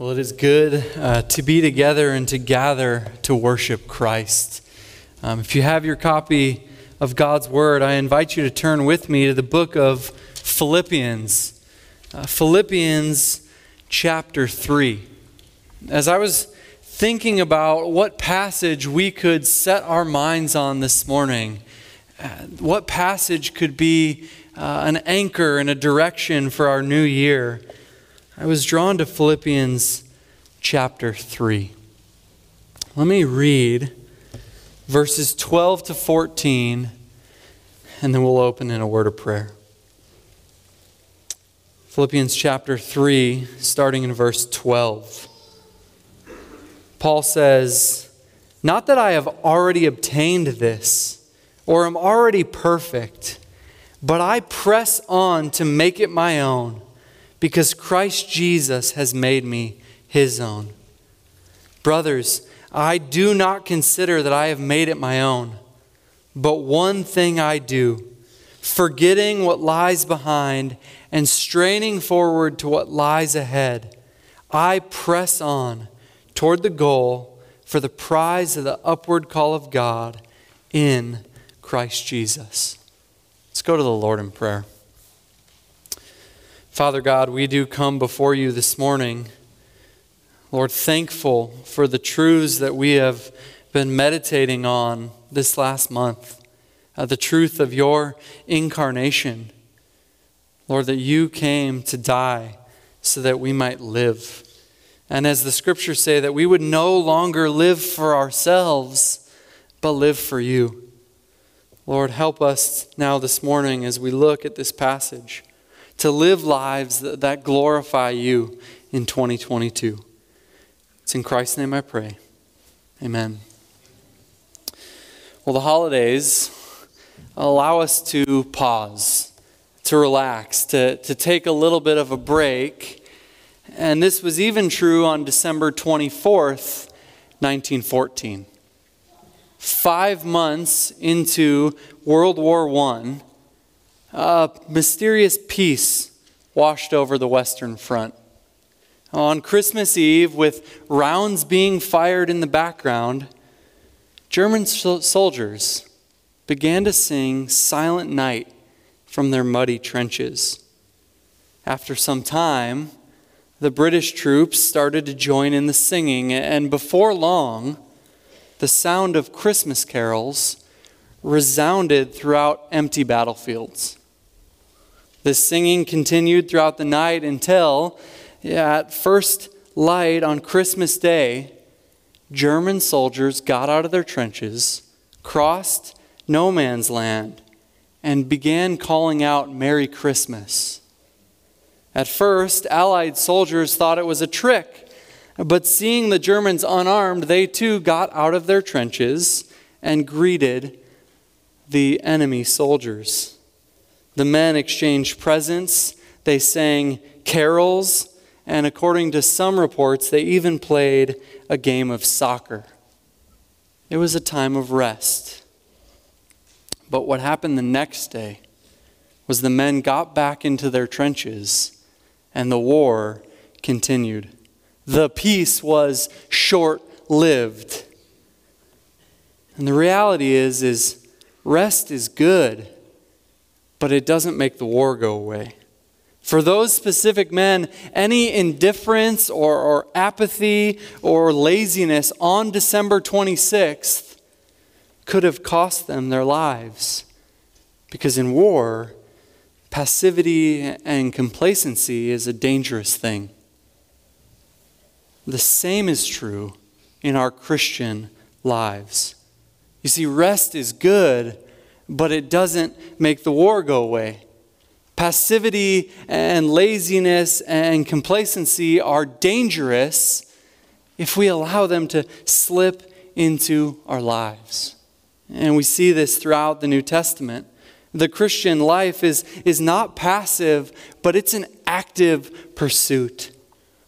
Well, it is good uh, to be together and to gather to worship Christ. Um, if you have your copy of God's Word, I invite you to turn with me to the book of Philippians. Uh, Philippians chapter 3. As I was thinking about what passage we could set our minds on this morning, uh, what passage could be uh, an anchor and a direction for our new year, I was drawn to Philippians chapter 3. Let me read verses 12 to 14, and then we'll open in a word of prayer. Philippians chapter 3, starting in verse 12. Paul says, Not that I have already obtained this or am already perfect, but I press on to make it my own because Christ Jesus has made me his own. Brothers, I do not consider that I have made it my own, but one thing I do, forgetting what lies behind and straining forward to what lies ahead, I press on toward the goal for the prize of the upward call of God in Christ Jesus. Let's go to the Lord in prayer. Father God, we do come before you this morning, Lord, thankful for the truths that we have been meditating on this last month. Uh, the truth of your incarnation. Lord, that you came to die so that we might live. And as the scriptures say, that we would no longer live for ourselves, but live for you. Lord, help us now this morning as we look at this passage to live lives that, glorify you in 2022. It's in Christ's name I pray. Amen. Well, the holidays allow us to pause, to relax, to, to take a little bit of a break. And this was even true on December 24th, 1914. Five months into World War I, a mysterious peace washed over the Western Front. On Christmas Eve, with rounds being fired in the background, German soldiers began to sing Silent Night from their muddy trenches. After some time, the British troops started to join in the singing, and before long, the sound of Christmas carols resounded throughout empty battlefields. The singing continued throughout the night until, at first light on Christmas Day, German soldiers got out of their trenches, crossed no man's land, and began calling out Merry Christmas. At first, Allied soldiers thought it was a trick, but seeing the Germans unarmed, they too got out of their trenches and greeted the enemy soldiers. The men exchanged presents, they sang carols, and according to some reports, they even played a game of soccer. It was a time of rest. But what happened the next day was the men got back into their trenches and the war continued. The peace was short lived. And the reality is, is rest is good but it doesn't make the war go away. For those specific men, any indifference or, or apathy or laziness on December 26th could have cost them their lives. Because in war, passivity and complacency is a dangerous thing. The same is true in our Christian lives. You see, rest is good but it doesn't make the war go away. Passivity and laziness and complacency are dangerous if we allow them to slip into our lives. And we see this throughout the New Testament. The Christian life is, is not passive, but it's an active pursuit.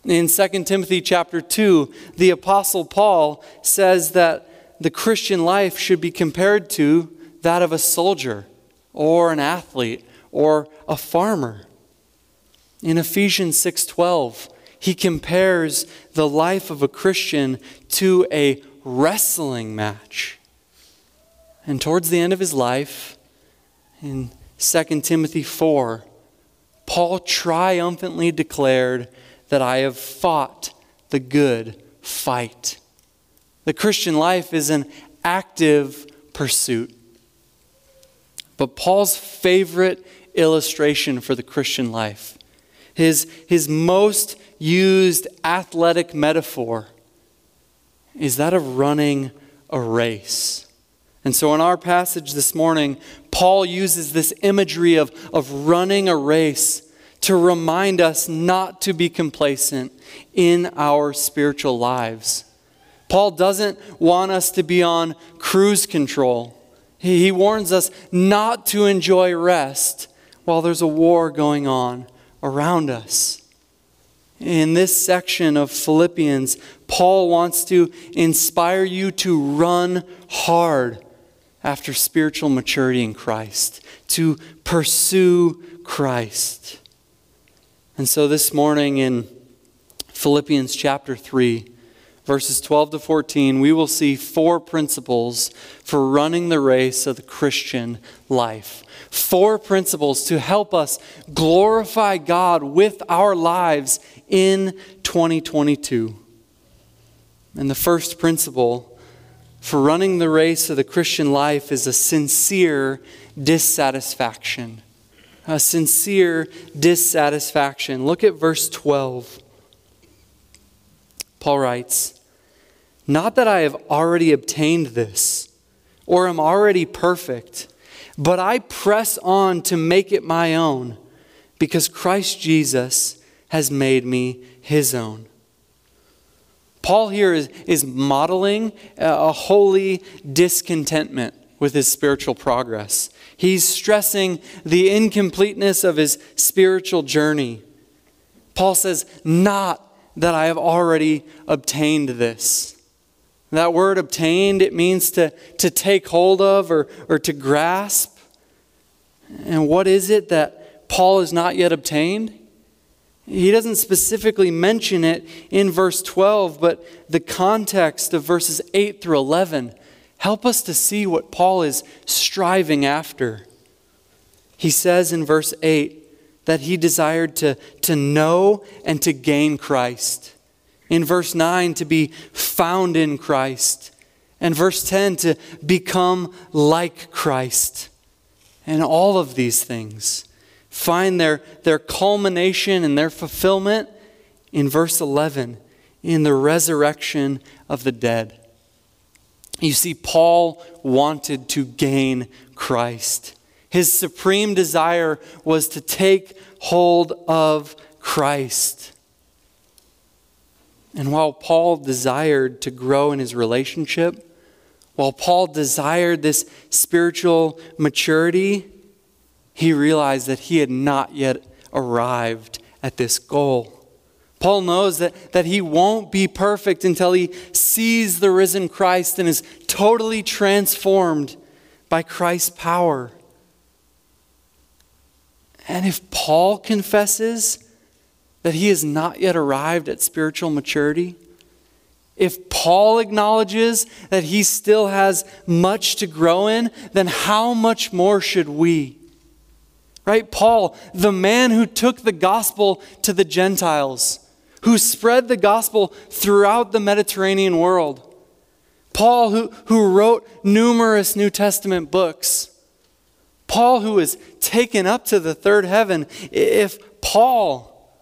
In 2 Timothy chapter 2, the apostle Paul says that the Christian life should be compared to that of a soldier or an athlete or a farmer. In Ephesians 6:12, he compares the life of a Christian to a wrestling match. And towards the end of his life, in 2 Timothy 4, Paul triumphantly declared that I have fought the good fight. The Christian life is an active pursuit. But Paul's favorite illustration for the Christian life, his, his most used athletic metaphor, is that of running a race. And so, in our passage this morning, Paul uses this imagery of, of running a race to remind us not to be complacent in our spiritual lives. Paul doesn't want us to be on cruise control. He, warns us not to enjoy rest while there's a war going on around us. In this section of Philippians, Paul wants to inspire you to run hard after spiritual maturity in Christ, to pursue Christ. And so this morning in Philippians chapter 3, verses 12 to 14, we will see four principles for running the race of the Christian life. Four principles to help us glorify God with our lives in 2022. And the first principle for running the race of the Christian life is a sincere dissatisfaction. A sincere dissatisfaction. Look at verse 12. Paul writes, Not that I have already obtained this or am already perfect, but I press on to make it my own because Christ Jesus has made me his own. Paul here is, is modeling a holy discontentment with his spiritual progress. He's stressing the incompleteness of his spiritual journey. Paul says, Not that I have already obtained this. That word obtained, it means to, to take hold of or, or to grasp. And what is it that Paul has not yet obtained? He doesn't specifically mention it in verse 12, but the context of verses 8 through 11 help us to see what Paul is striving after. He says in verse 8 that he desired to, to know and to gain Christ. In verse 9, to be found in Christ. And verse 10, to become like Christ. And all of these things find their, their culmination and their fulfillment in verse 11 in the resurrection of the dead. You see, Paul wanted to gain Christ. His supreme desire was to take hold of Christ. And while Paul desired to grow in his relationship, while Paul desired this spiritual maturity, he realized that he had not yet arrived at this goal. Paul knows that, that he won't be perfect until he sees the risen Christ and is totally transformed by Christ's power. And if Paul confesses that he has not yet arrived at spiritual maturity, if Paul acknowledges that he still has much to grow in, then how much more should we? Right? Paul, the man who took the gospel to the Gentiles, who spread the gospel throughout the Mediterranean world. Paul, who, who wrote numerous New Testament books. Paul, who was taken up to the third heaven. If Paul,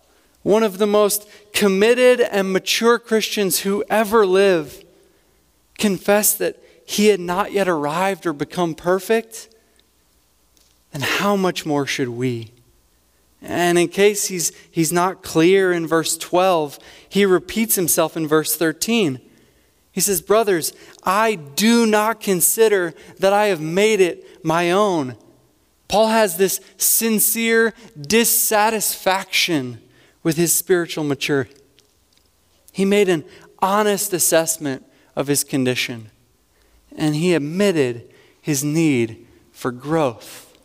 one of the most committed and mature Christians who ever live, confessed that he had not yet arrived or become perfect, then how much more should we? And in case he's, he's not clear in verse 12, he repeats himself in verse 13. He says, Brothers, I do not consider that I have made it my own. Paul has this sincere dissatisfaction with his spiritual maturity. He made an honest assessment of his condition, and he admitted his need for growth.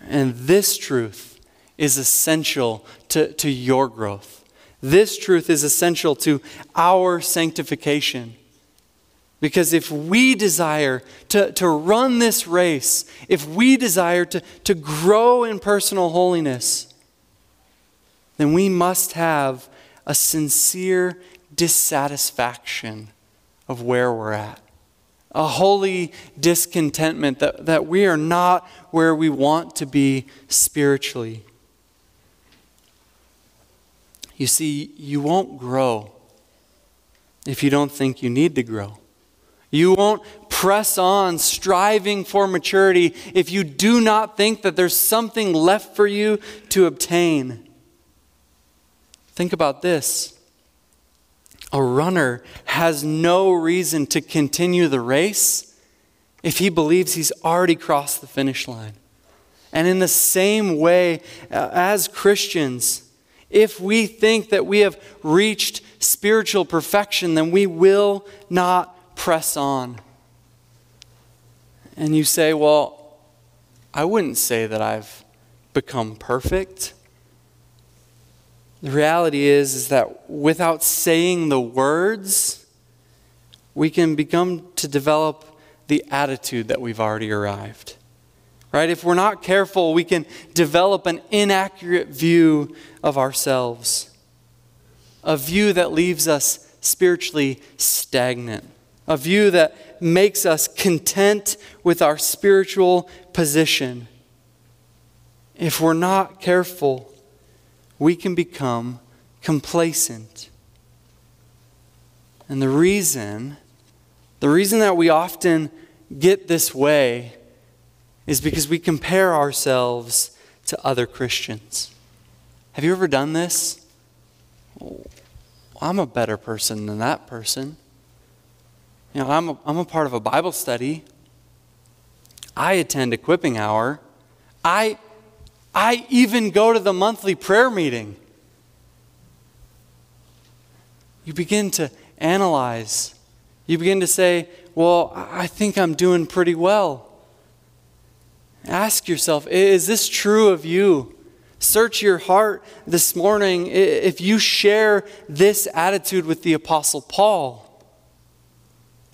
And this truth is essential to, to your growth. This truth is essential to our sanctification. Because if we desire to, to run this race, if we desire to, to grow in personal holiness, then we must have a sincere dissatisfaction of where we're at. A holy discontentment that, that we are not where we want to be spiritually. You see, you won't grow if you don't think you need to grow. You won't press on striving for maturity if you do not think that there's something left for you to obtain. Think about this a runner has no reason to continue the race if he believes he's already crossed the finish line. And in the same way, uh, as Christians, if we think that we have reached spiritual perfection, then we will not press on. And you say, well, I wouldn't say that I've become perfect. The reality is, is that without saying the words, we can become to develop the attitude that we've already arrived. Right? If we're not careful, we can develop an inaccurate view of ourselves, a view that leaves us spiritually stagnant, a view that makes us content with our spiritual position. If we're not careful, we can become complacent. And the reason, the reason that we often get this way is because we compare ourselves to other Christians. Have you ever done this? I'm a better person than that person. You know, I'm a, I'm a part of a Bible study. I attend equipping hour. I, I even go to the monthly prayer meeting. You begin to analyze. You begin to say, Well, I think I'm doing pretty well. Ask yourself, is this true of you? Search your heart this morning if you share this attitude with the Apostle Paul.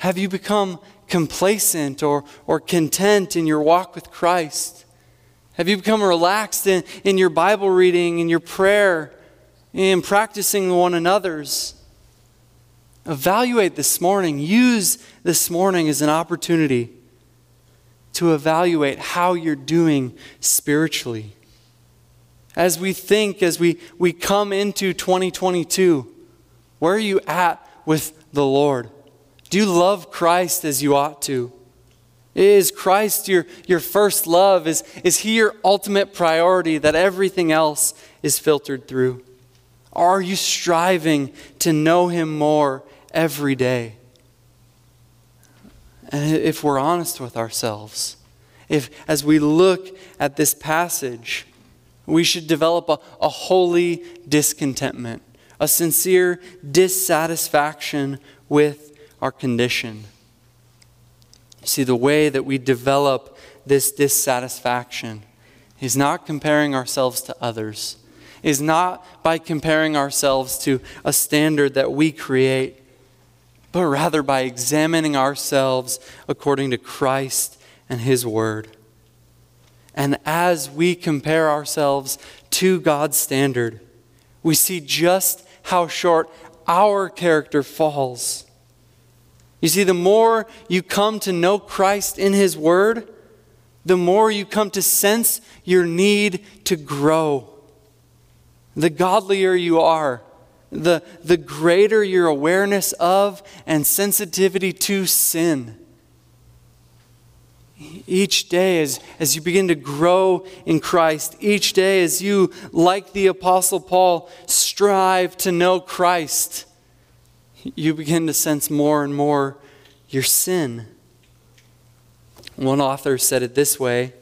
Have you become complacent or, or content in your walk with Christ? Have you become relaxed in, in your Bible reading, in your prayer, in practicing one another's? Evaluate this morning. Use this morning as an opportunity to evaluate how you're doing spiritually. As we think, as we, we come into 2022, where are you at with the Lord? Do you love Christ as you ought to? Is Christ your, your first love? Is, is He your ultimate priority that everything else is filtered through? Are you striving to know Him more every day? And if we're honest with ourselves, if as we look at this passage, we should develop a, a holy discontentment, a sincere dissatisfaction with our condition. You see, the way that we develop this dissatisfaction is not comparing ourselves to others, is not by comparing ourselves to a standard that we create, but rather by examining ourselves according to Christ and His Word. And as we compare ourselves to God's standard, we see just how short our character falls. You see, the more you come to know Christ in His Word, the more you come to sense your need to grow. The godlier you are, the, the greater your awareness of and sensitivity to sin. Each day, as, as you begin to grow in Christ, each day, as you, like the Apostle Paul, strive to know Christ you begin to sense more and more your sin. One author said it this way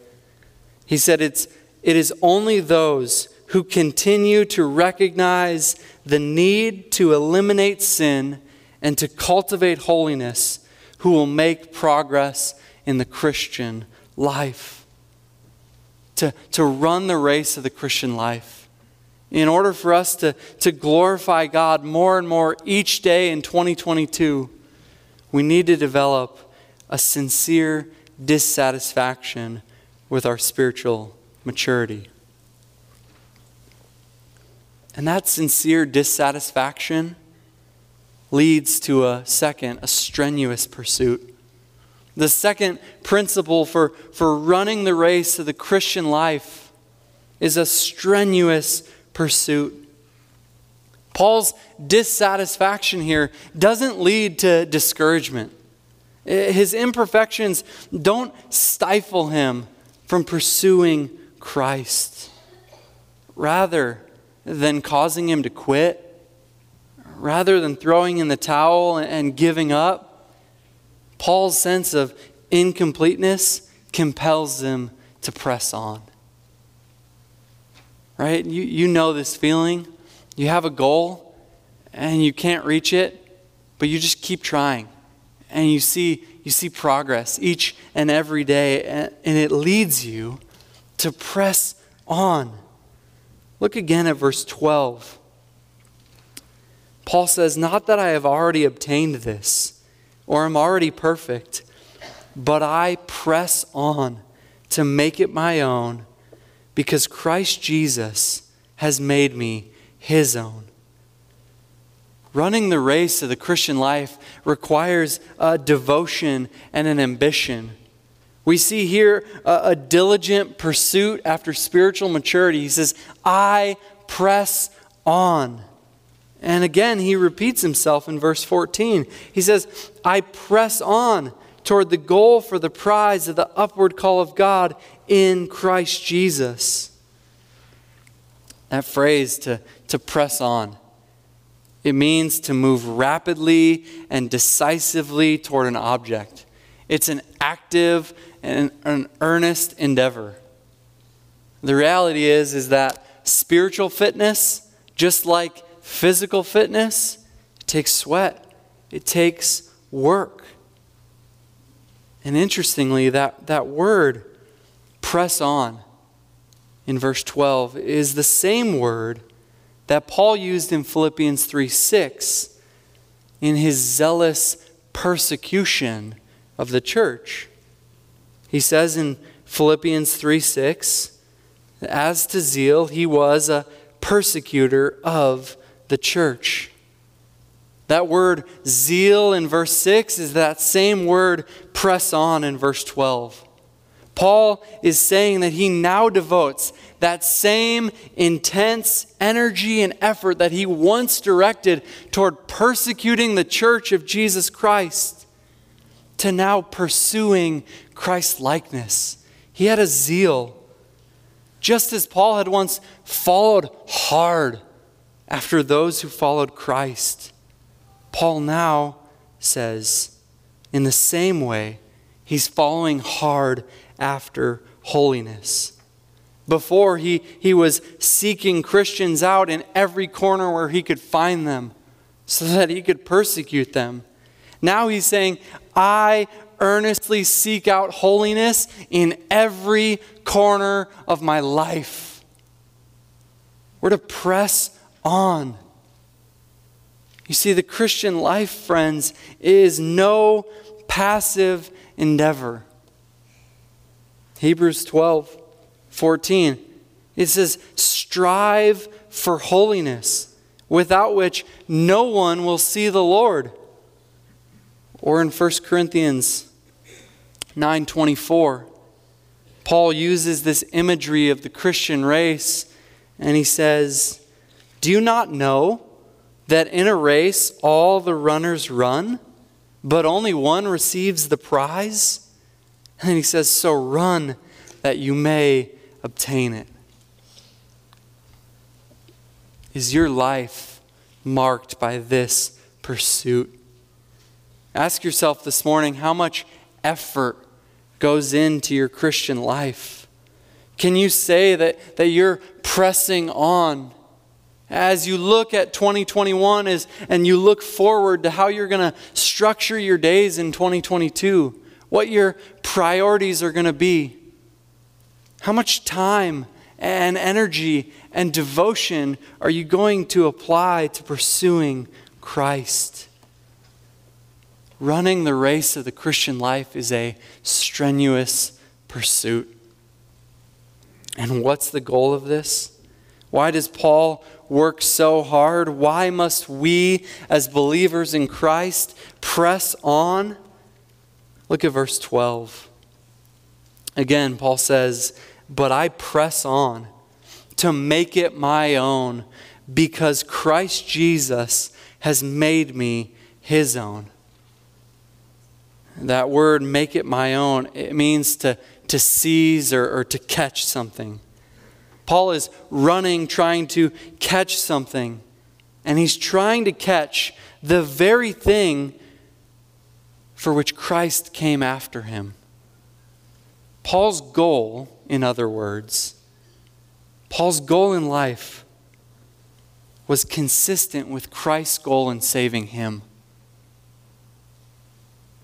He said, it's, It is only those who continue to recognize the need to eliminate sin and to cultivate holiness who will make progress in the Christian life. To, to run the race of the Christian life in order for us to, to glorify God more and more each day in 2022, we need to develop a sincere dissatisfaction with our spiritual maturity. And that sincere dissatisfaction leads to a second, a strenuous pursuit. The second principle for, for running the race of the Christian life is a strenuous pursuit. Paul's dissatisfaction here doesn't lead to discouragement. His imperfections don't stifle him from pursuing Christ. Rather than causing him to quit, rather than throwing in the towel and giving up, Paul's sense of incompleteness compels him to press on. Right? You, you know this feeling. You have a goal and you can't reach it, but you just keep trying and you see, you see progress each and every day, and, and it leads you to press on. Look again at verse 12. Paul says, Not that I have already obtained this or am already perfect, but I press on to make it my own because Christ Jesus has made me his own. Running the race of the Christian life requires a devotion and an ambition. We see here a, a, diligent pursuit after spiritual maturity. He says, I press on. And again, he repeats himself in verse 14. He says, I press on toward the goal for the prize of the upward call of God in Christ Jesus. That phrase, to, to press on it means to move rapidly and decisively toward an object. It's an active and an earnest endeavor. The reality is is that spiritual fitness, just like physical fitness, it takes sweat. It takes work. And interestingly, that, that word, press on, in verse 12, is the same word that Paul used in Philippians 3 6 in his zealous persecution of the church. He says in Philippians 3 6, as to zeal, he was a persecutor of the church. That word zeal in verse 6 is that same word press on in verse 12. Paul is saying that he now devotes that same intense energy and effort that he once directed toward persecuting the church of Jesus Christ to now pursuing Christ likeness. He had a zeal, just as Paul had once followed hard after those who followed Christ. Paul now says, in the same way, he's following hard after holiness. Before, he, he was seeking Christians out in every corner where he could find them so that he could persecute them. Now he's saying, I earnestly seek out holiness in every corner of my life. We're to press on. You see, the Christian life, friends, is no passive endeavor. Hebrews 12, 14. It says, Strive for holiness, without which no one will see the Lord. Or in 1 Corinthians 9:24, Paul uses this imagery of the Christian race and he says, "Do you not know that in a race all the runners run, but only one receives the prize?" And he says, So run that you may obtain it. Is your life marked by this pursuit? Ask yourself this morning how much effort goes into your Christian life. Can you say that, that you're pressing on? As you look at 2021 is, and you look forward to how you're going to structure your days in 2022, what your priorities are going to be. How much time and energy and devotion are you going to apply to pursuing Christ? Running the race of the Christian life is a strenuous pursuit. And what's the goal of this? Why does Paul work so hard? Why must we, as believers in Christ, press on? Look at verse 12. Again, Paul says, But I press on to make it my own because Christ Jesus has made me his own. That word, make it my own, it means to, to seize or, or to catch something. Paul is running, trying to catch something, and he's trying to catch the very thing for which Christ came after him. Paul's goal, in other words, Paul's goal in life was consistent with Christ's goal in saving him.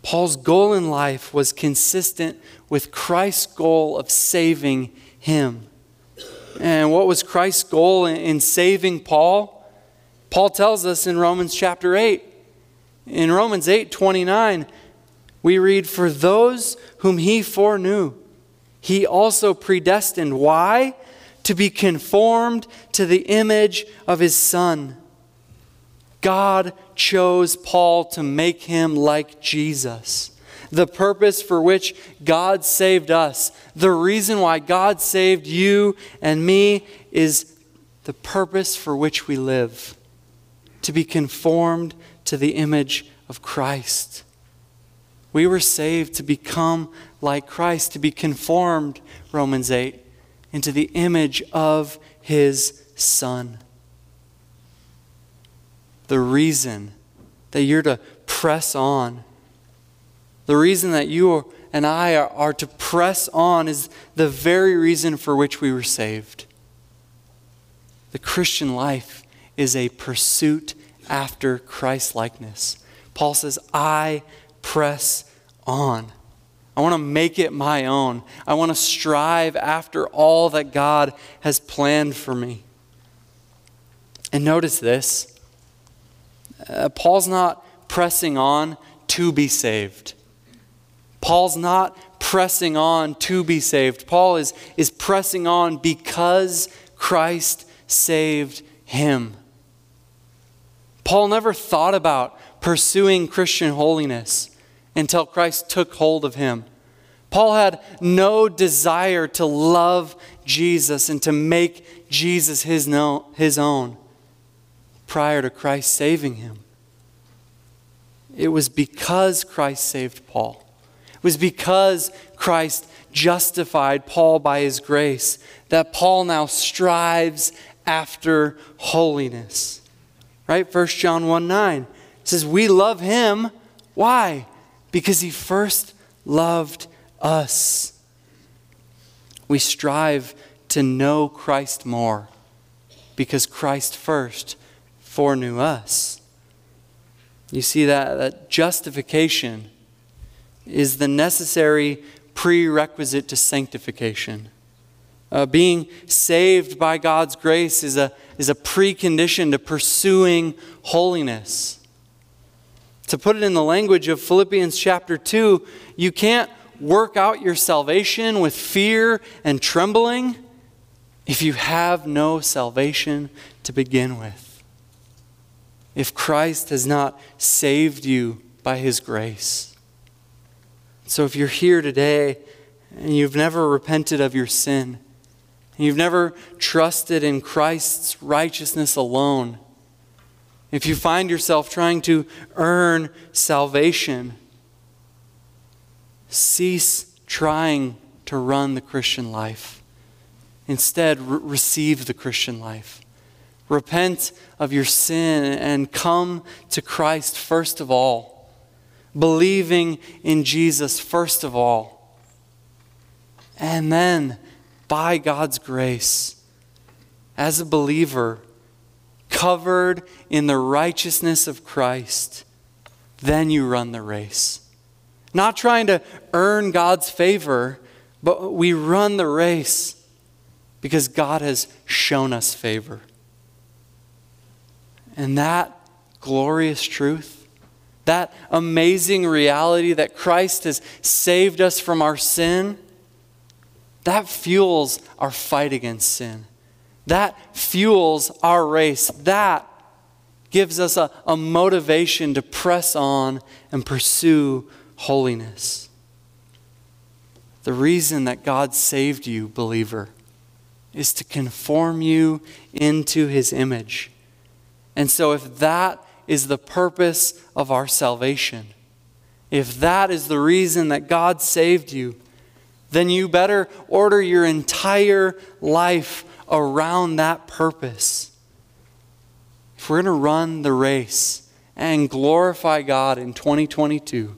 Paul's goal in life was consistent with Christ's goal of saving him. And what was Christ's goal in saving Paul? Paul tells us in Romans chapter 8. In Romans 8 29, we read, For those whom he foreknew, he also predestined. Why? To be conformed to the image of his Son God chose Paul to make him like Jesus. The purpose for which God saved us, the reason why God saved you and me, is the purpose for which we live to be conformed to the image of Christ. We were saved to become like Christ, to be conformed, Romans 8, into the image of his Son the reason that you're to press on. The reason that you and I are, are, to press on is the very reason for which we were saved. The Christian life is a pursuit after Christ likeness. Paul says, I press on. I want to make it my own. I want to strive after all that God has planned for me. And notice this uh, Paul's not pressing on to be saved. Paul's not pressing on to be saved. Paul is, is pressing on because Christ saved him. Paul never thought about pursuing Christian holiness until Christ took hold of him. Paul had no desire to love Jesus and to make Jesus his, no, his own prior to Christ saving him. It was because Christ saved Paul. Was because Christ justified Paul by his grace that Paul now strives after holiness. Right? 1 John 1 9 says, We love him. Why? Because he first loved us. We strive to know Christ more because Christ first foreknew us. You see that, that justification is the necessary prerequisite to sanctification. Uh, being saved by God's grace is a, is a precondition to pursuing holiness. To put it in the language of Philippians chapter 2, you can't work out your salvation with fear and trembling if you have no salvation to begin with if Christ has not saved you by his grace. So if you're here today and you've never repented of your sin, and you've never trusted in Christ's righteousness alone, if you find yourself trying to earn salvation, cease trying to run the Christian life. Instead, re- receive the Christian life. Repent of your sin and come to Christ first of all, believing in Jesus first of all. And then, by God's grace, as a believer, covered in the righteousness of Christ, then you run the race. Not trying to earn God's favor, but we run the race because God has shown us favor. And that glorious truth, that amazing reality that Christ has saved us from our sin, that fuels our fight against sin. That fuels our race. That gives us a, a motivation to press on and pursue holiness. The reason that God saved you, believer, is to conform you into his image. And so, if that is the purpose of our salvation, if that is the reason that God saved you, then you better order your entire life around that purpose. If we're going to run the race and glorify God in 2022,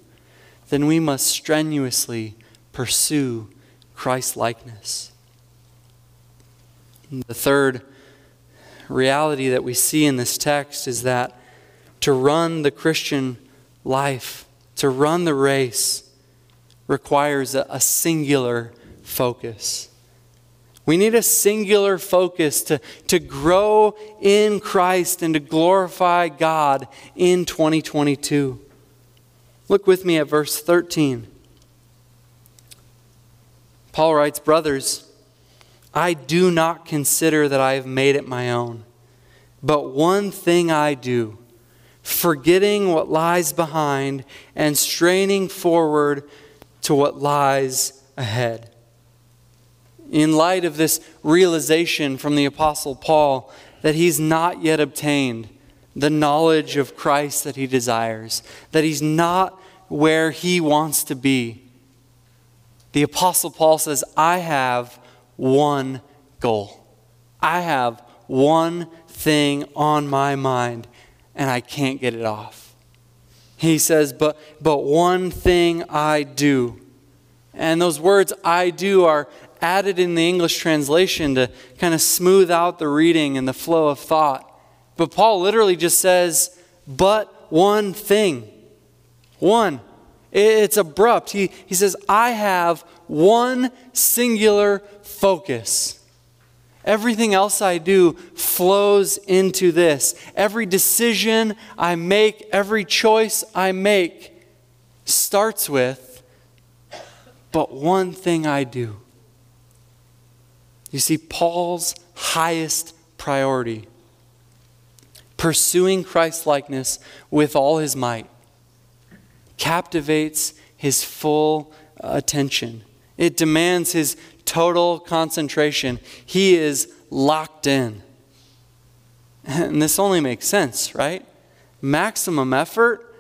then we must strenuously pursue Christ likeness. The third reality that we see in this text is that to run the Christian life, to run the race, requires a, a singular focus. We need a singular focus to, to grow in Christ and to glorify God in 2022. Look with me at verse 13. Paul writes, Brothers, I do not consider that I have made it my own, but one thing I do, forgetting what lies behind and straining forward to what lies ahead. In light of this realization from the Apostle Paul that he's not yet obtained the knowledge of Christ that he desires, that he's not where he wants to be, the Apostle Paul says, I have one goal. I have one thing on my mind, and I can't get it off. He says, but, but one thing I do. And those words, I do, are added in the English translation to kind of smooth out the reading and the flow of thought. But Paul literally just says, but one thing. One. It's abrupt. He, he says, I have one singular focus. Everything else I do flows into this. Every decision I make, every choice I make starts with, but one thing I do. You see, Paul's highest priority, pursuing Christ likeness with all his might, captivates his full attention. It demands his total concentration. He is locked in. And this only makes sense, right? Maximum effort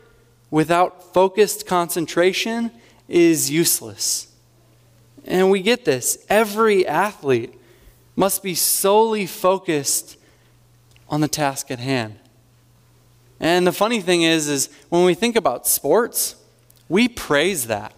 without focused concentration is useless. And we get this. Every athlete must be solely focused on the task at hand. And the funny thing is is when we think about sports, we praise that.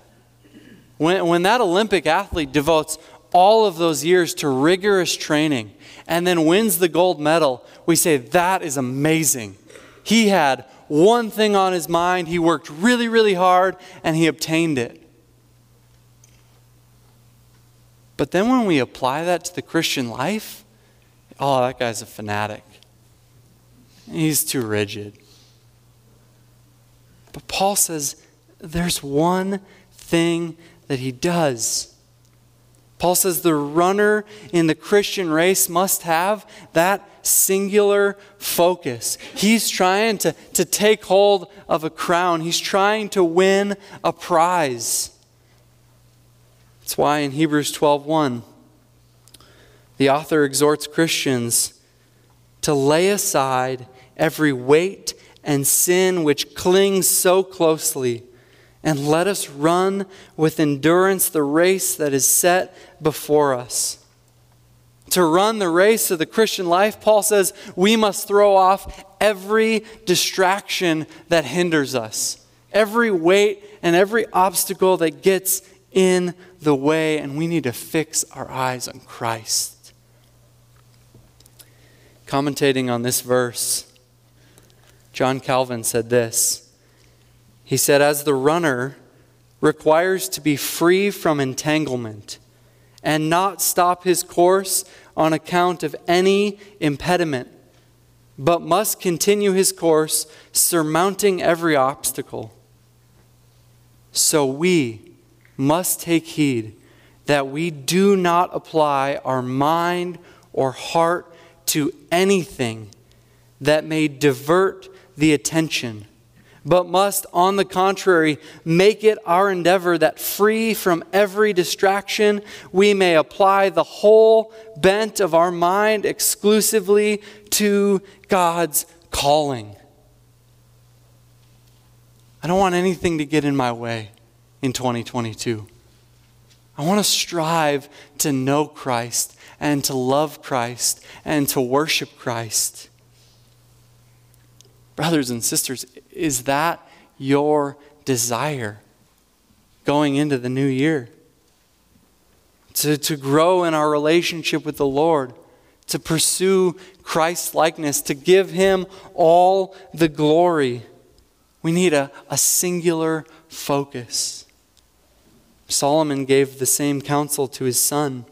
When, when that Olympic athlete devotes all of those years to rigorous training and then wins the gold medal, we say, that is amazing. He had one thing on his mind, he worked really, really hard, and he obtained it. But then when we apply that to the Christian life, oh, that guy's a fanatic. He's too rigid. But Paul says there's one thing that he does. Paul says the runner in the Christian race must have that singular focus. He's trying to, to take hold of a crown, he's trying to win a prize. That's why in Hebrews 12:1 the author exhorts Christians to lay aside every weight and sin which clings so closely and let us run with endurance the race that is set before us. To run the race of the Christian life, Paul says we must throw off every distraction that hinders us, every weight and every obstacle that gets in the way, and we need to fix our eyes on Christ. Commentating on this verse, John Calvin said this. He said, As the runner requires to be free from entanglement and not stop his course on account of any impediment, but must continue his course, surmounting every obstacle. So we must take heed that we do not apply our mind or heart to anything that may divert the attention but must, on the contrary, make it our endeavor that free from every distraction, we may apply the whole bent of our mind exclusively to God's calling. I don't want anything to get in my way in 2022. I want to strive to know Christ and to love Christ and to worship Christ. Brothers and sisters, is that your desire going into the new year? To, to grow in our relationship with the Lord, to pursue Christ's likeness, to give Him all the glory. We need a, a singular focus. Solomon gave the same counsel to his son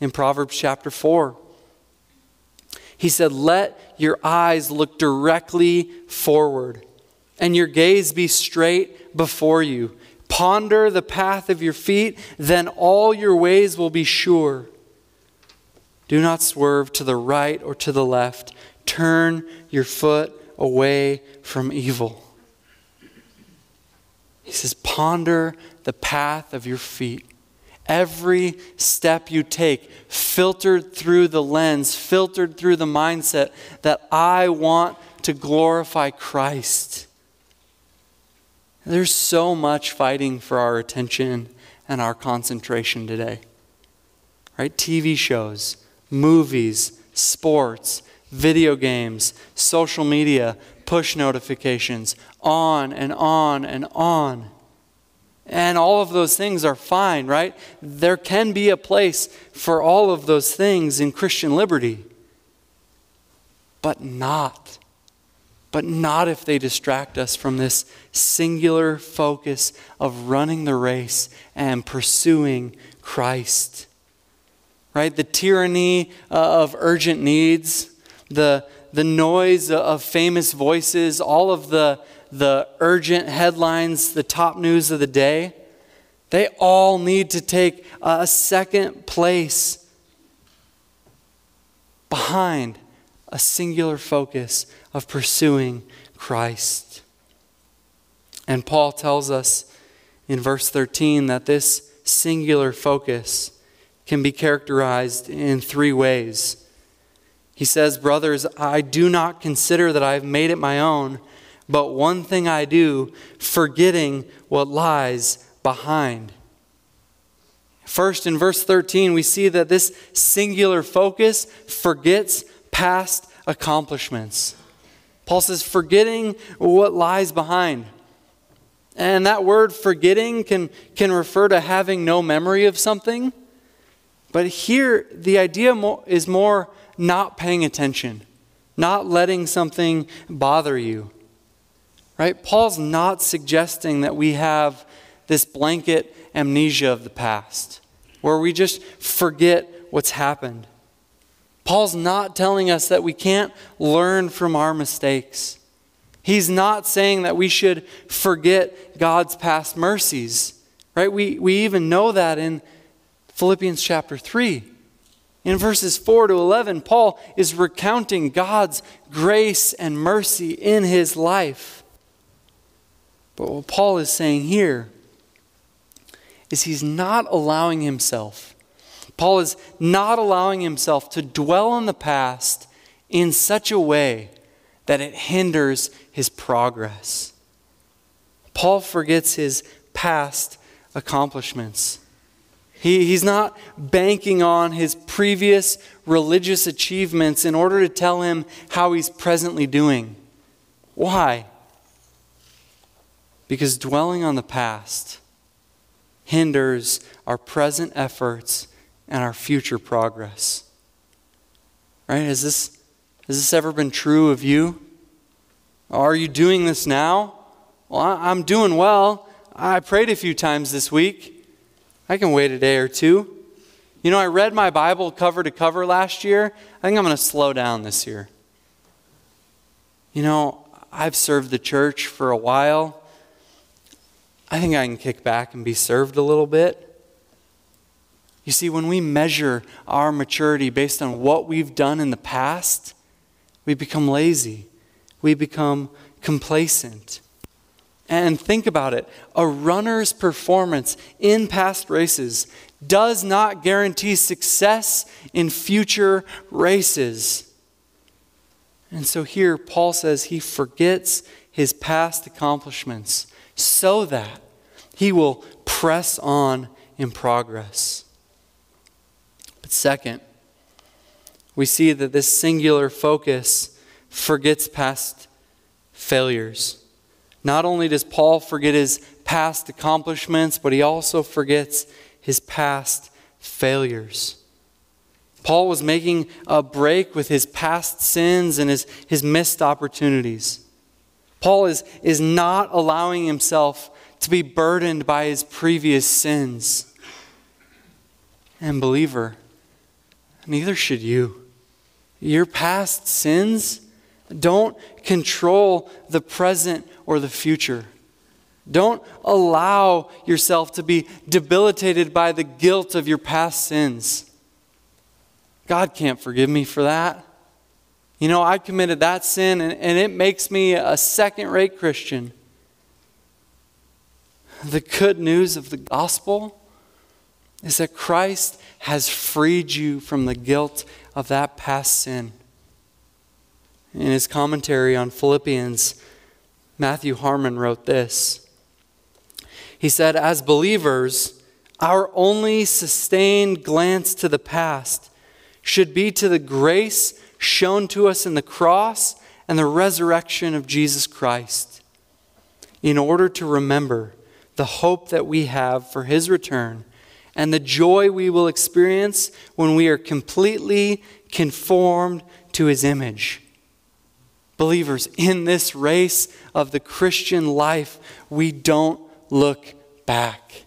in Proverbs chapter 4. He said, Let your eyes look directly forward and your gaze be straight before you. Ponder the path of your feet, then all your ways will be sure. Do not swerve to the right or to the left. Turn your foot away from evil. He says, Ponder the path of your feet. Every step you take, filtered through the lens, filtered through the mindset that I want to glorify Christ. There's so much fighting for our attention and our concentration today. Right? TV shows, movies, sports, video games, social media, push notifications, on and on and on. And all of those things are fine, right? There can be a place for all of those things in Christian liberty, but not. But not if they distract us from this singular focus of running the race and pursuing Christ. Right? The tyranny uh, of urgent needs, the, the noise of famous voices, all of the the urgent headlines, the top news of the day, they all need to take a second place behind a singular focus of pursuing Christ. And Paul tells us in verse 13 that this singular focus can be characterized in three ways. He says, Brothers, I do not consider that I have made it my own but one thing I do, forgetting what lies behind. First, in verse 13, we see that this singular focus forgets past accomplishments. Paul says, forgetting what lies behind. And that word forgetting can, can refer to having no memory of something. But here, the idea is more not paying attention, not letting something bother you. Right? Paul's not suggesting that we have this blanket amnesia of the past where we just forget what's happened. Paul's not telling us that we can't learn from our mistakes. He's not saying that we should forget God's past mercies. Right? We, we even know that in Philippians chapter 3. In verses 4 to 11, Paul is recounting God's grace and mercy in his life. But what Paul is saying here is he's not allowing himself, Paul is not allowing himself to dwell on the past in such a way that it hinders his progress. Paul forgets his past accomplishments. He, he's not banking on his previous religious achievements in order to tell him how he's presently doing. Why? Because dwelling on the past hinders our present efforts and our future progress. Right? Has this, has this ever been true of you? Are you doing this now? Well, I'm doing well. I prayed a few times this week. I can wait a day or two. You know, I read my Bible cover to cover last year. I think I'm going to slow down this year. You know, I've served the church for a while. I think I can kick back and be served a little bit. You see, when we measure our maturity based on what we've done in the past, we become lazy. We become complacent. And think about it a runner's performance in past races does not guarantee success in future races. And so here, Paul says he forgets his past accomplishments so that he will press on in progress. Second, we see that this singular focus forgets past failures. Not only does Paul forget his past accomplishments, but he also forgets his past failures. Paul was making a break with his past sins and his, his missed opportunities. Paul is, is not allowing himself to be burdened by his previous sins. And, believer, neither should you. Your past sins don't control the present or the future. Don't allow yourself to be debilitated by the guilt of your past sins. God can't forgive me for that. You know, I committed that sin and, and it makes me a second rate Christian. The good news of the gospel is that Christ has freed you from the guilt of that past sin. In his commentary on Philippians, Matthew Harmon wrote this. He said, As believers, our only sustained glance to the past should be to the grace shown to us in the cross and the resurrection of Jesus Christ, in order to remember the hope that we have for his return and the joy we will experience when we are completely conformed to his image. Believers, in this race of the Christian life, we don't look back.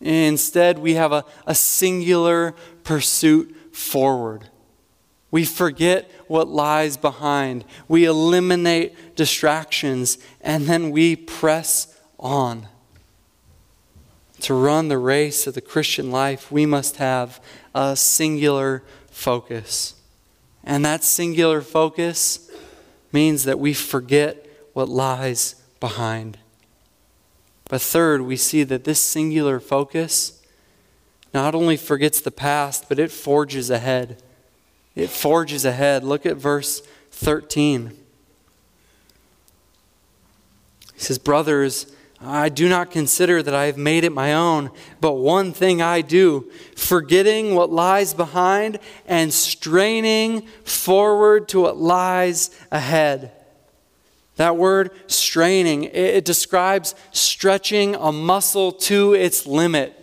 Instead, we have a, a singular pursuit forward. We forget what lies behind. We eliminate distractions and then we press on. To run the race of the Christian life, we must have a singular focus. And that singular focus means that we forget what lies behind. But third, we see that this singular focus not only forgets the past, but it forges ahead. It forges ahead. Look at verse 13. He says, Brothers, I do not consider that I have made it my own, but one thing I do, forgetting what lies behind and straining forward to what lies ahead. That word straining, it describes stretching a muscle to its limit.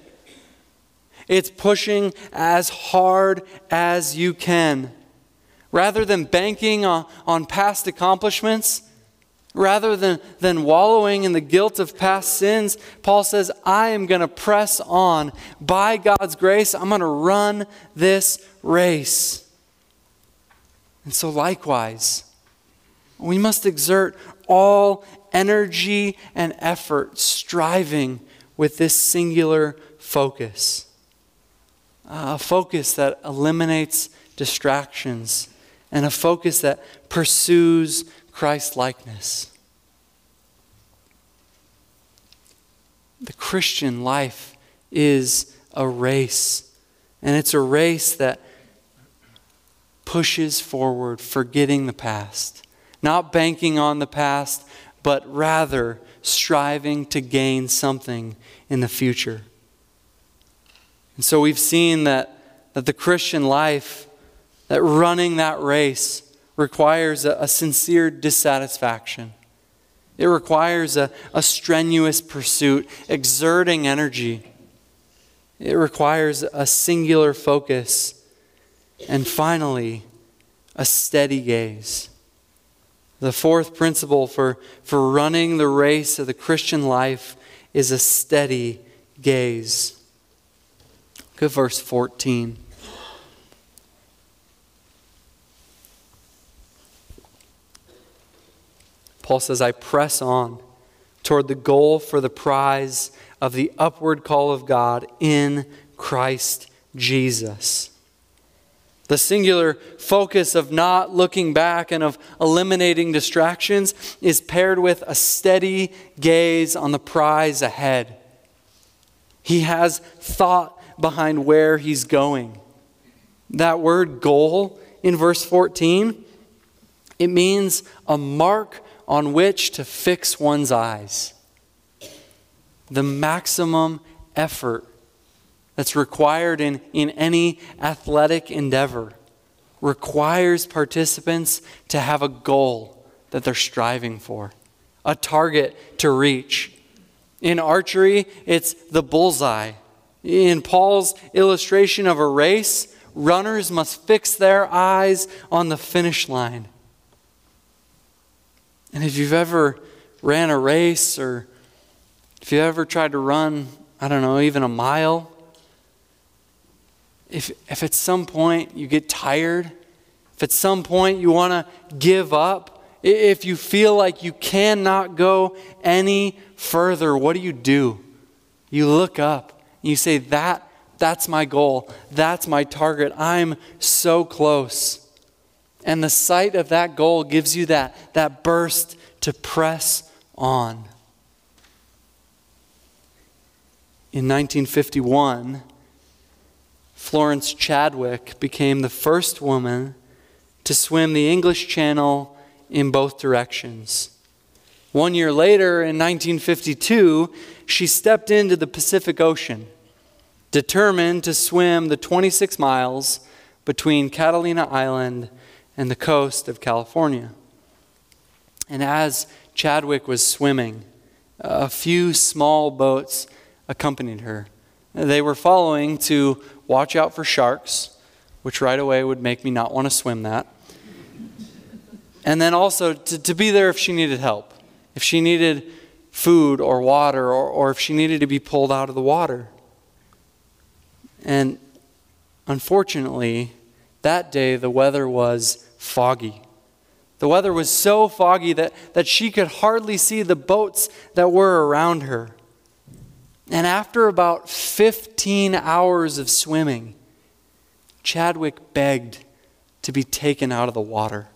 It's pushing as hard as you can. Rather than banking on, on past accomplishments, Rather than, than wallowing in the guilt of past sins, Paul says, I am going to press on. By God's grace, I'm going to run this race. And so, likewise, we must exert all energy and effort striving with this singular focus a focus that eliminates distractions and a focus that pursues Christ likeness. The Christian life is a race, and it's a race that pushes forward, forgetting the past, not banking on the past, but rather striving to gain something in the future. And so we've seen that, that the Christian life, that running that race, requires a, a sincere dissatisfaction. It requires a, a strenuous pursuit, exerting energy. It requires a singular focus. And finally, a steady gaze. The fourth principle for, for running the race of the Christian life is a steady gaze. Look at verse 14. Paul says, I press on toward the goal for the prize of the upward call of God in Christ Jesus. The singular focus of not looking back and of eliminating distractions is paired with a steady gaze on the prize ahead. He has thought behind where he's going. That word goal in verse 14, it means a mark on which to fix one's eyes. The maximum effort that's required in, in any athletic endeavor requires participants to have a goal that they're striving for, a target to reach. In archery, it's the bullseye. In Paul's illustration of a race, runners must fix their eyes on the finish line. And if you've ever ran a race or if you ever tried to run, I don't know, even a mile, if, if at some point you get tired, if at some point you want to give up, if you feel like you cannot go any further, what do you do? You look up and you say, That, that's my goal. That's my target. I'm so close. And the sight of that goal gives you that, that burst to press on. In 1951, Florence Chadwick became the first woman to swim the English Channel in both directions. One year later, in 1952, she stepped into the Pacific Ocean, determined to swim the 26 miles between Catalina Island and the coast of California. And as Chadwick was swimming, a few small boats accompanied her. They were following to watch out for sharks, which right away would make me not want to swim that. And then also to, to be there if she needed help, if she needed food or water, or, or if she needed to be pulled out of the water. And unfortunately, that day the weather was foggy. The weather was so foggy that, that she could hardly see the boats that were around her. And after about 15 hours of swimming, Chadwick begged to be taken out of the water.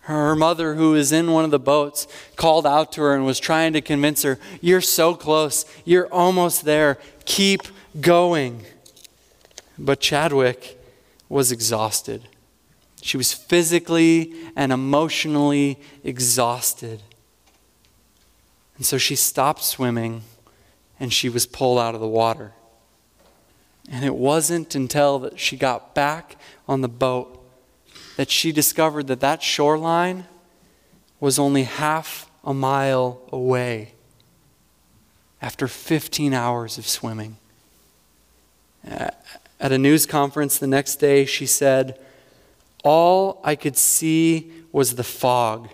Her mother, who was in one of the boats, called out to her and was trying to convince her, You're so close. You're almost there. Keep going. But Chadwick was exhausted. She was physically and emotionally exhausted. And so she stopped swimming and she was pulled out of the water. And it wasn't until that she got back on the boat that she discovered that that shoreline was only half a mile away after 15 hours of swimming. At a news conference the next day, she said, All I could see was the fog.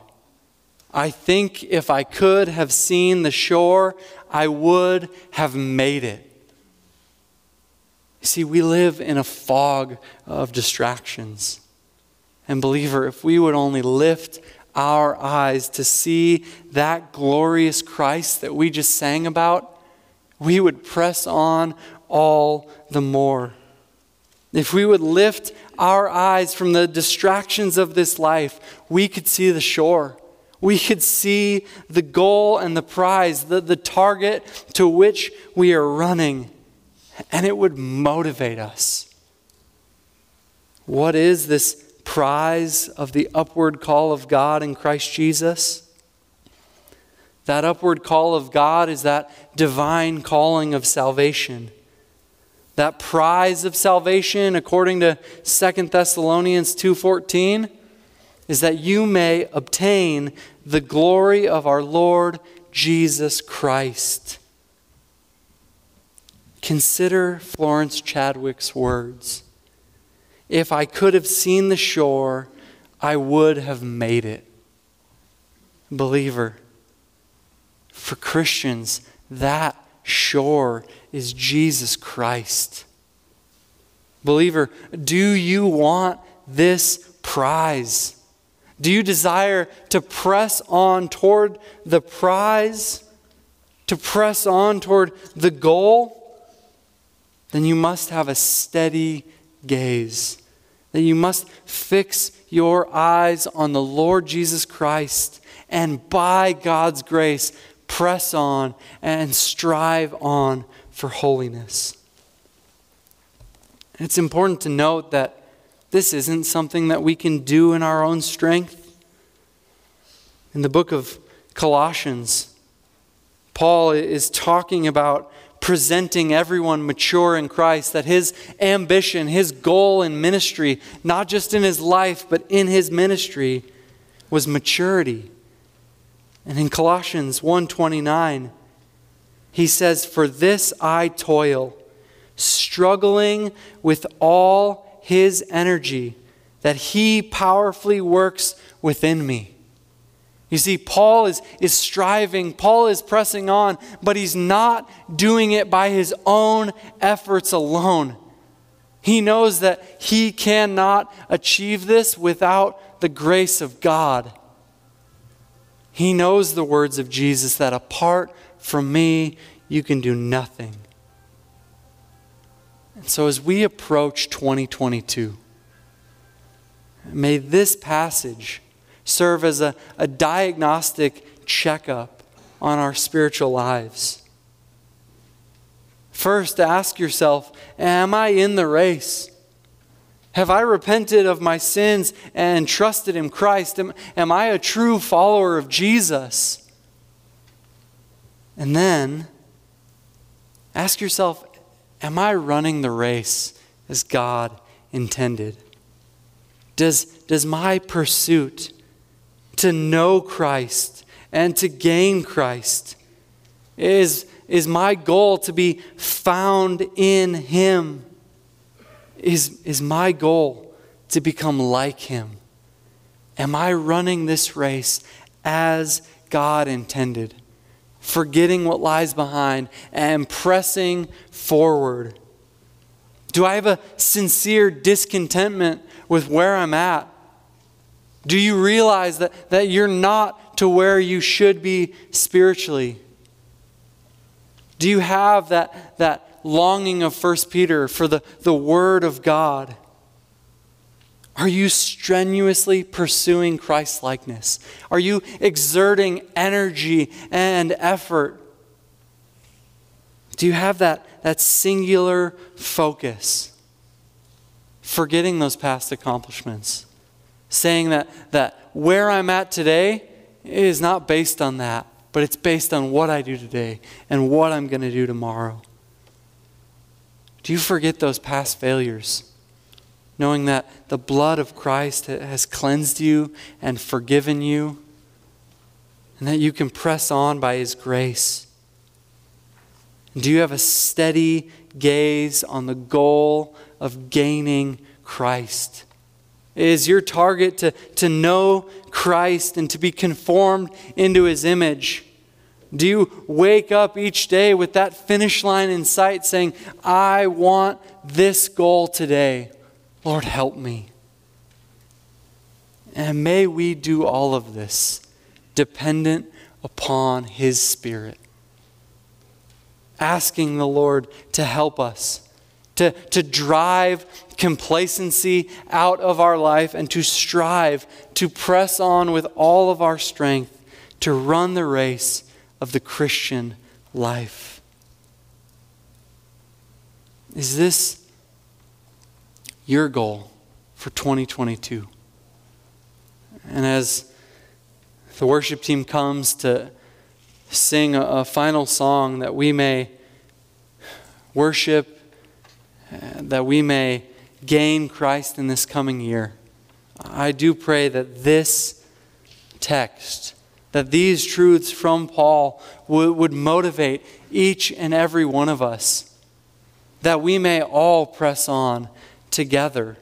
I think if I could have seen the shore, I would have made it. You see, we live in a fog of distractions. And, believer, if we would only lift our eyes to see that glorious Christ that we just sang about, we would press on all the more. If we would lift our eyes from the distractions of this life, we could see the shore. We could see the goal and the prize, the, the target to which we are running, and it would motivate us. What is this prize of the upward call of God in Christ Jesus? That upward call of God is that divine calling of salvation. That prize of salvation according to 2 Thessalonians 2:14 is that you may obtain the glory of our Lord Jesus Christ. Consider Florence Chadwick's words. If I could have seen the shore, I would have made it. Believer, for Christians, that shore is Jesus Christ. Believer, do you want this prize? Do you desire to press on toward the prize? To press on toward the goal? Then you must have a steady gaze. That you must fix your eyes on the Lord Jesus Christ and by God's grace press on and strive on for holiness. And it's important to note that this isn't something that we can do in our own strength. In the book of Colossians, Paul is talking about presenting everyone mature in Christ, that his ambition, his goal in ministry, not just in his life, but in his ministry, was maturity. And in Colossians 1:29, he says, "For this I toil, struggling with all his energy that he powerfully works within me." You see, Paul is, is striving, Paul is pressing on, but he's not doing it by his own efforts alone. He knows that he cannot achieve this without the grace of God. He knows the words of Jesus that apart from me, you can do nothing. And so, as we approach 2022, may this passage serve as a, a diagnostic checkup on our spiritual lives. First, ask yourself Am I in the race? Have I repented of my sins and trusted in Christ? Am, am I a true follower of Jesus? And then ask yourself Am I running the race as God intended? Does, does my pursuit to know Christ and to gain Christ is, is my goal to be found in Him? is, is my goal to become like him? Am I running this race as God intended? Forgetting what lies behind and pressing forward? Do I have a sincere discontentment with where I'm at? Do you realize that, that you're not to where you should be spiritually? Do you have that, that longing of 1 Peter for the, the Word of God? Are you strenuously pursuing Christ likeness? Are you exerting energy and effort? Do you have that, that singular focus? Forgetting those past accomplishments. Saying that, that where I'm at today is not based on that, but it's based on what I do today and what I'm going to do tomorrow. Do you forget those past failures? Knowing that the blood of Christ has cleansed you and forgiven you, and that you can press on by His grace. Do you have a steady gaze on the goal of gaining Christ? Is your target to, to know Christ and to be conformed into His image? Do you wake up each day with that finish line in sight saying, I want this goal today? Lord, help me. And may we do all of this dependent upon His Spirit. Asking the Lord to help us, to, to drive complacency out of our life, and to strive to press on with all of our strength to run the race of the Christian life. Is this your goal for 2022? And as the worship team comes to sing a, a final song that we may worship, uh, that we may gain Christ in this coming year, I do pray that this text that these truths from Paul would, would motivate each and every one of us, that we may all press on together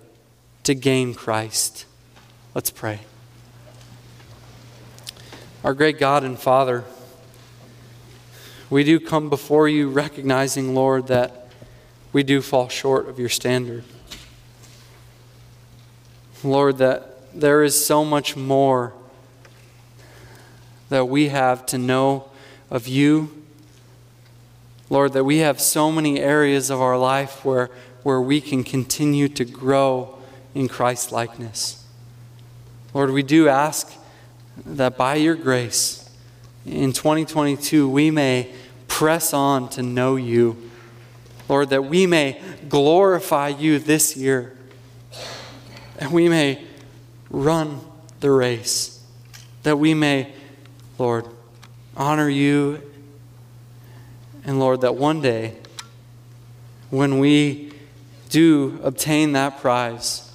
to gain Christ. Let's pray. Our great God and Father, we do come before you recognizing, Lord, that we do fall short of your standard. Lord, that there is so much more that we have to know of you. Lord, that we have so many areas of our life where, where we can continue to grow in Christ likeness. Lord, we do ask that by your grace in 2022 we may press on to know you. Lord, that we may glorify you this year and we may run the race, that we may, Lord, honor you. And Lord, that one day, when we do obtain that prize,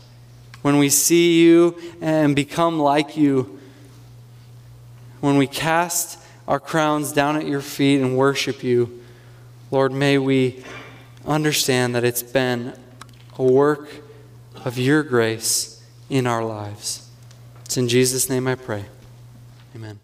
when we see you and become like you, when we cast our crowns down at your feet and worship you, Lord, may we understand that it's been a work of your grace in our lives. It's in Jesus' name I pray. Amen.